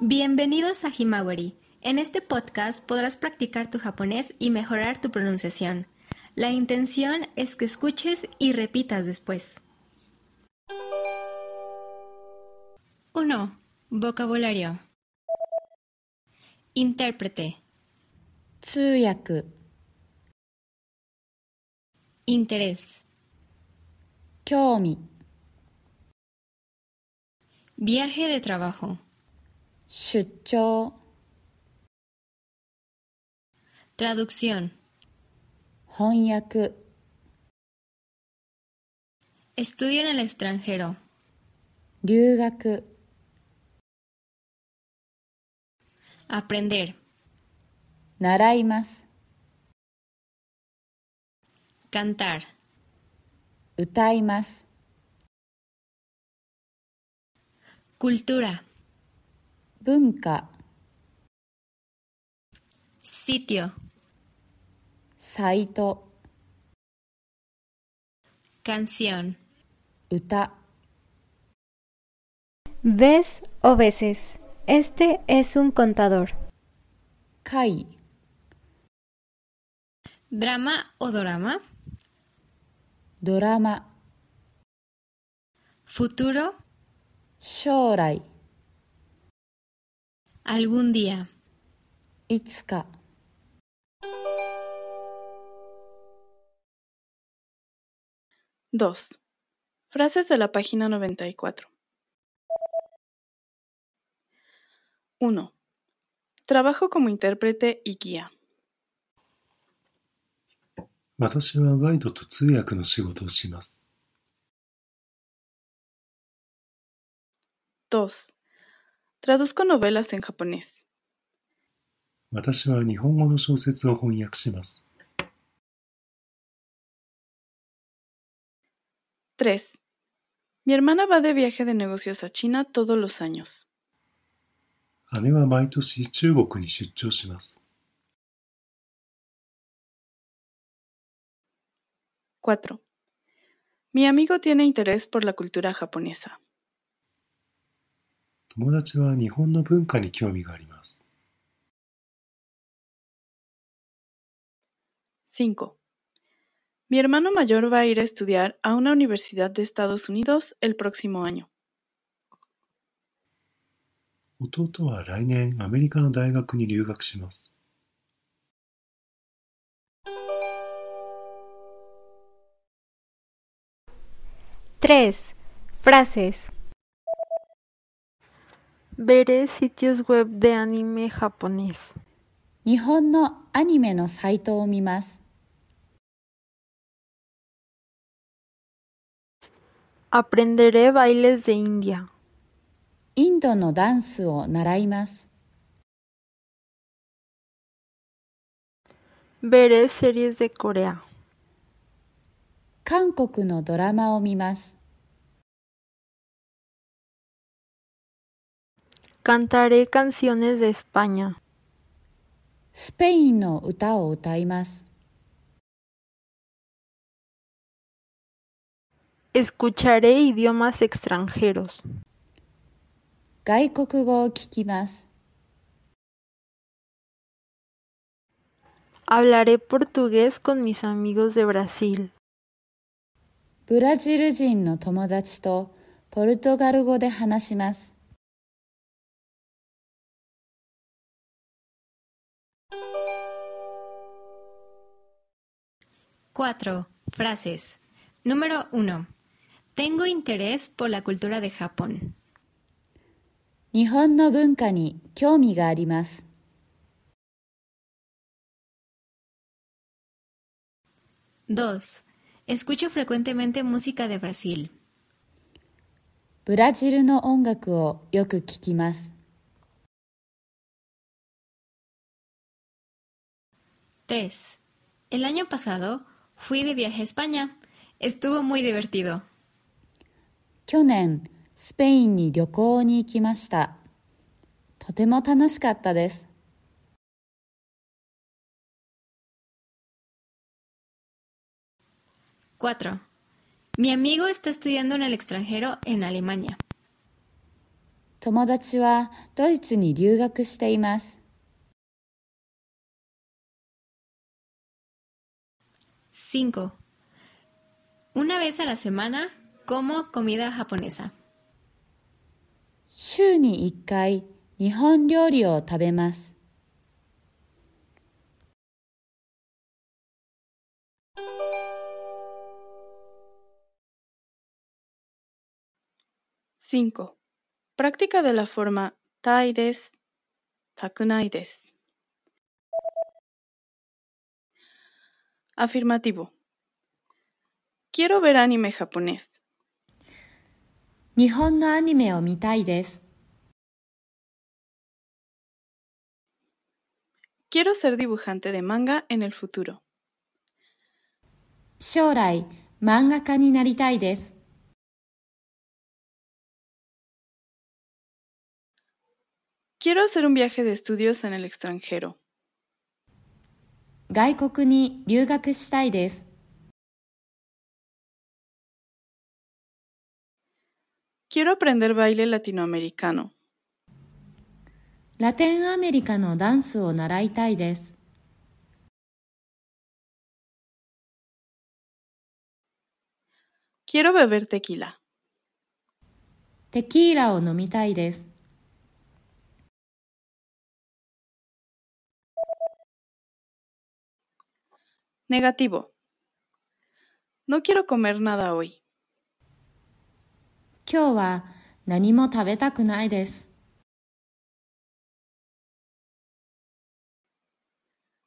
Bienvenidos a Himawari. En este podcast podrás practicar tu japonés y mejorar tu pronunciación. La intención es que escuches y repitas después. 1. Vocabulario. Intérprete. Tsuyaku. Interés. Kyomi. Viaje de trabajo. 出張 Traducción. Honyaku. Estudio en el extranjero. Ryugaku. Aprender. Naraimas. Cantar. Utaimas. Cultura. 文化 Sitio. サイト Canción. 歌 ¿Ves o veces? Este es un contador. 会 Drama o dorama. ドラマ Futuro. 将来 Algún día. いつか 2. Frases de la página 94. 1. Trabajo como intérprete y guía. 私はガイドと通訳の仕事をします。 2. Traduzco novelas en japonés. 私は日本語の小説を翻訳します。 3. Mi hermana va de viaje de negocios a China todos los años. 姉は毎年中国に出張します。 4. Mi amigo tiene interés por la cultura japonesa. 友達は日本の文化に興味があります。5. Mi hermano mayor va a ir a estudiar a una universidad de Estados Unidos el próximo año. 弟は来年アメリカの大学に留学します。3. Frases. Veré sitios web de anime japonés. 日本のアニメのサイトを見ます Aprenderé bailes de India. インドのダンスを習います Veré series de Corea. 韓国のドラマを見ます Cantaré canciones de España. スペインの歌を歌います Escucharé idiomas extranjeros. 外国語を聞きます Hablaré portugués con mis amigos de Brasil. ブラジル人の友達とポルトガル語で話します 4. Frases. Número 1. Tengo interés por la cultura de Japón. 日本の文化に興味があります 2. Escucho frecuentemente música de Brasil. ブラジルの音楽をよく聞きます 3. El año pasado fui de viaje a España. Estuvo muy divertido. 去年スペインに旅行に行きましたとても楽しかったです 4. Mi amigo está estudiando en el extranjero en Alemania. 友達はドイツに留学しています。 5. Una vez a la semana como comida japonesa. 週に1回日本料理を食べます。 5. Práctica de la forma tai des, takunai des. Afirmativo. Quiero ver anime japonés. Nihon no anime o mitai. Quiero ser dibujante de manga en el futuro. Shorai, mangaka ni naritai desu. Quiero hacer un viaje de estudios en el extranjero. 外国に留学したいです。Quiero aprender baile latinoamericano. ラテンアメリカのダンスを習いたいです。Quiero beber tequila. テキーラを飲みたいです。Negativo. No quiero comer nada hoy. 今日は何も食べたくないです。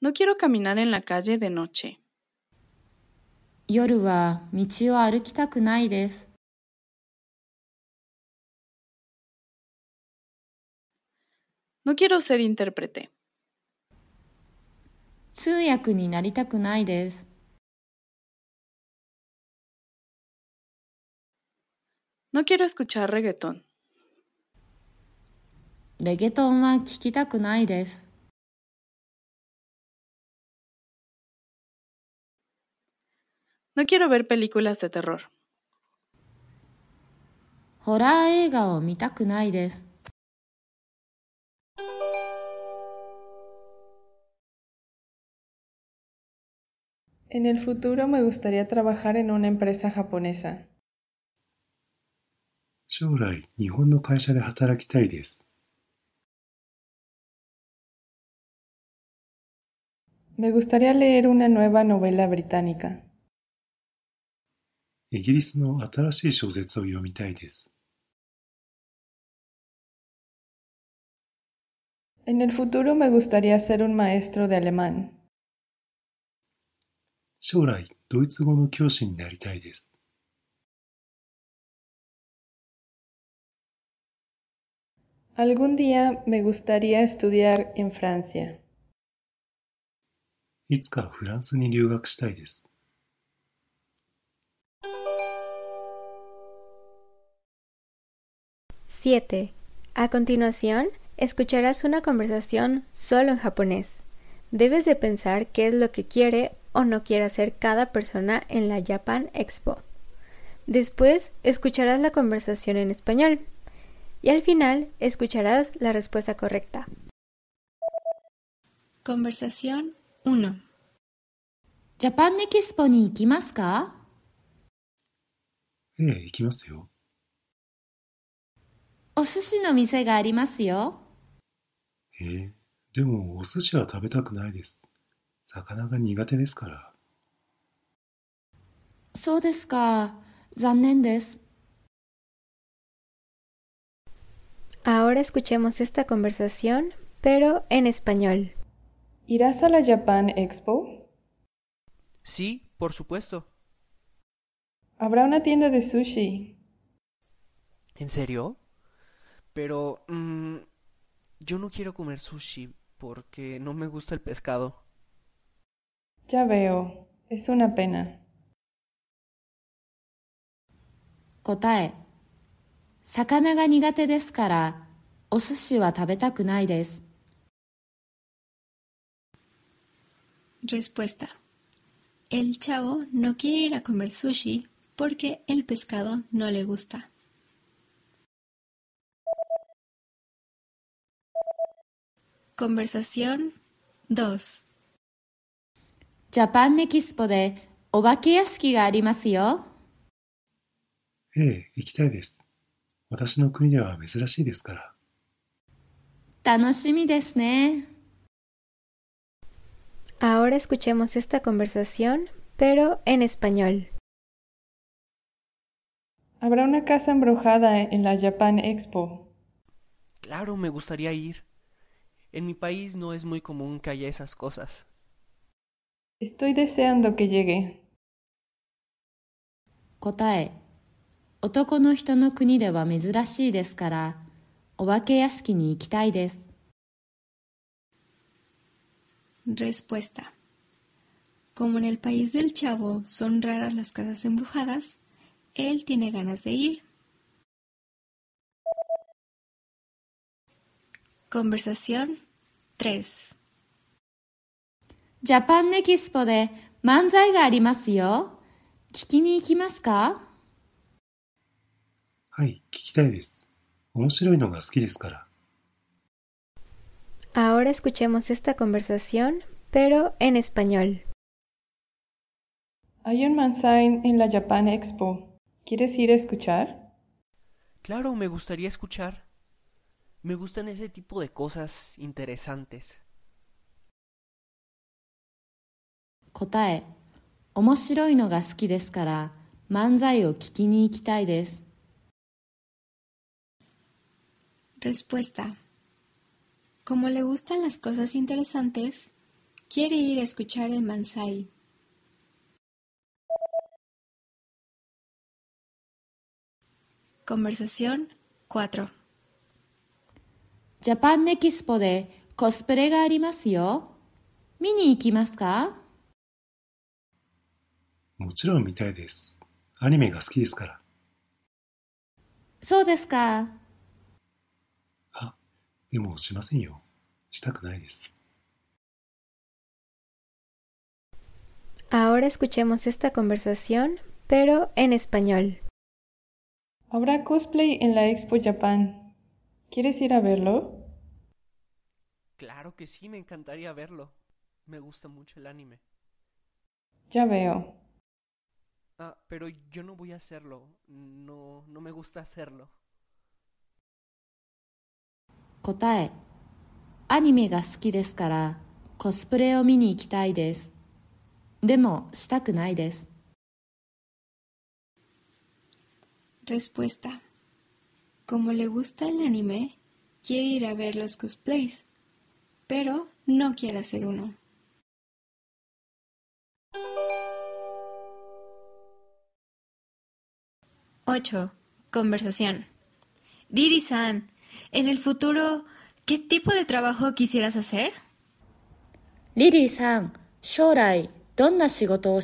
No quiero caminar en la calle de noche. 夜は道を歩きたくないです。 No quiero ser intérprete. 通訳になりたくないです。No quiero escuchar reggaetón. レゲトンは聞きたくないです。No quiero ver películas de terror. ホラー映画を見たくないです。En el futuro me gustaría trabajar en una empresa japonesa. 将来、日本の会社で働きたいです。 Me gustaría leer una nueva novela británica. イギリスの新しい小説を読みたいです。 En el futuro me gustaría ser un maestro de alemán. 将来、ドイツ語の教師になりたいです。 Algún día me gustaría estudiar en Francia. いつかフランスに留学したいです。 7. A continuación, escucharás una conversación solo en japonés. Debes de pensar qué es lo que quiere o no quiere hacer cada persona en la Japan Expo. Después escucharás la conversación en español y al final escucharás la respuesta correcta. Conversación 1. ¿Japan Expo ni ikimasu? Eh, ikimasu yo. Sushi no mise ga arimasu yo? Eh. 魚が苦手ですから。そうですか。残念です。 Ahora escuchemos esta conversación, pero en español. ¿Irás a la Japan Expo? Sí, por supuesto. Habrá una tienda de sushi. ¿En serio? Pero... mm, yo no quiero comer sushi porque no me gusta el pescado. Ya veo, es una pena. Kotae. Sakana ga nigate desu kara, o sushi wa tabetaku nai desu. Respuesta. El chavo no quiere ir a comer sushi porque el pescado no le gusta. Conversación 2. ジャパンネキスポでお化け屋敷がありますよ。ええ、行きたいです。私の国では珍しいですから。楽しみですね。 Ahora escuchemos esta conversación, pero en español. Habrá una casa embrujada en la Japan Expo. Claro, me gustaría ir. En mi país no es muy común que haya esas cosas. Estoy deseando que llegue. 答え。男の人の国では珍しいですから、お化け屋敷に行きたいです。 Respuesta. Como en el país del chavo son raras las casas embrujadas, él tiene ganas de ir. Conversación 3. ジャパンネキスポで漫才がありますよ。聞きに行きますかはい、聞きたいです。面白いのが好きですから。 Ahora escuchemos esta conversación, pero en español. Hay un Mansai en la Japan Expo. ¿Quieres ir a escuchar? Claro, me gustaría escuchar. Me gustan ese tipo de cosas interesantes. 答え。面白いのが好きですから、漫才を聞きに行きたいです。Respuesta. Como le gustan las cosas interesantes, quiere ir a escuchar el Mansai. Conversación 4. ジャパンネキスポでコスプレがありますよ。見に行きますかもちろん見たいです。アニメが好きですから。そうですか。あ、でもしませんよ。したくないです。 Ahora escuchemos esta conversación, pero en español. Habrá cosplay en la Expo Japan. ¿Quieres ir a verlo? Claro que sí, me encantaría verlo. Me gusta mucho el anime. Ya veo. Ah, pero yo no voy a hacerlo. No, no me gusta hacerlo. 答え。アニメが好きですから、コスプレを見に行きたいです。でも、したくないです。 Respuesta. Como le gusta el anime, quiere ir a ver los cosplays, pero no quiere hacer uno. 8. Conversación. Riri-san, en el futuro, ¿qué tipo de trabajo quisieras hacer? Riri-san, ¿shorai, shigoto o?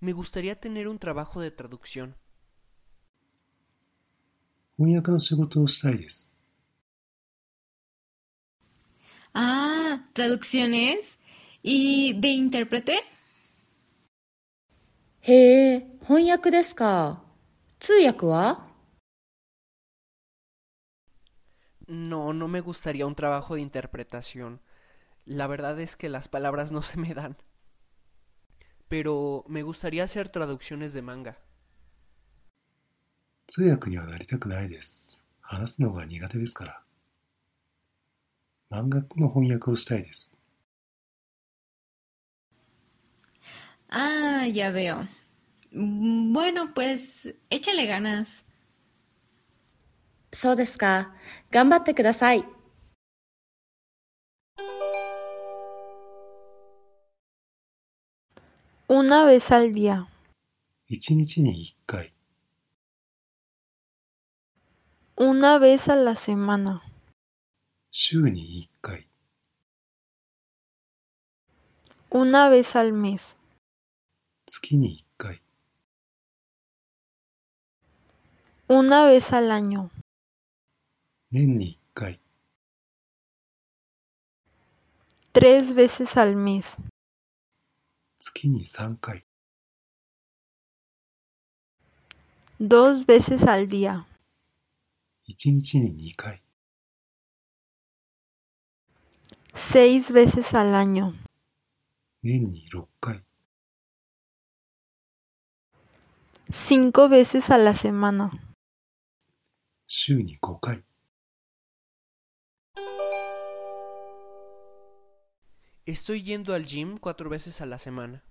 Me gustaría tener un trabajo de traducción. Unyaka no shigoto o. Ah, traducciones. ¿Y de intérprete? へえ、翻訳ですか。通訳は No, no me gustaría un trabajo de interpretación. La verdad es que las palabras no se me dan. Pero me gustaría hacer traducciones de manga. 通訳にはなりたくないです。話すのが苦手ですから。漫画の翻訳をしたいです。 Ah, ya veo. Mm, Bueno, pues échale ganas. そうですか。頑張ってください。 Una vez al día. 一日に一回、 Una vez a la semana. 週に一回、 Una vez al mes. 月に一回、 Una vez al año. 年に一回、 Tres veces al mes. 月に三回、 Dos veces al día. 1日に2回 Seis veces al año. 年に6回 Cinco veces a la semana. 週に5回 Estoy yendo al gym cuatro veces a la semana.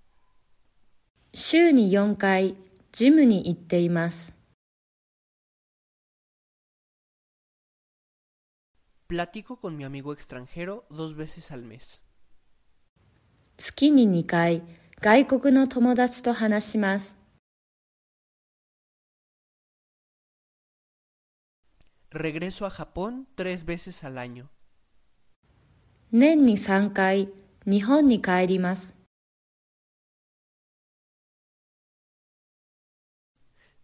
週に4回ジムに行っています。 Platico con mi amigo extranjero dos veces al mes. 月に2回外国の友達と話します。 Regreso a Japón tres veces al año. 年に3回日本に帰ります。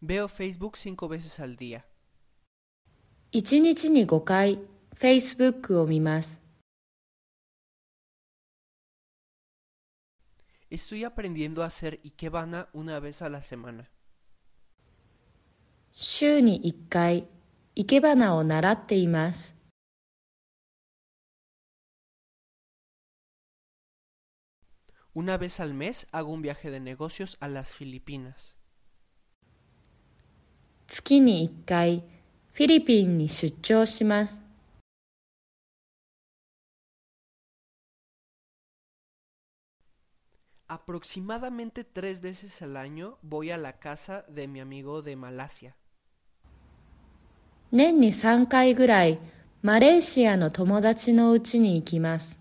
Veo Facebook cinco veces al día. 1日に5回 Facebook を見ます。 Estoy aprendiendo a hacer ikebana una vez a la semana. 週に1回 生け花を習っています。 Una vez al mes hago un viaje de negocios a las Filipinas. 月に1回フィリピンに出張します。 Aproximadamente tres veces al año voy a la casa de mi amigo de Malasia. 年に3回ぐらいマレーシアの友達の家に行きます。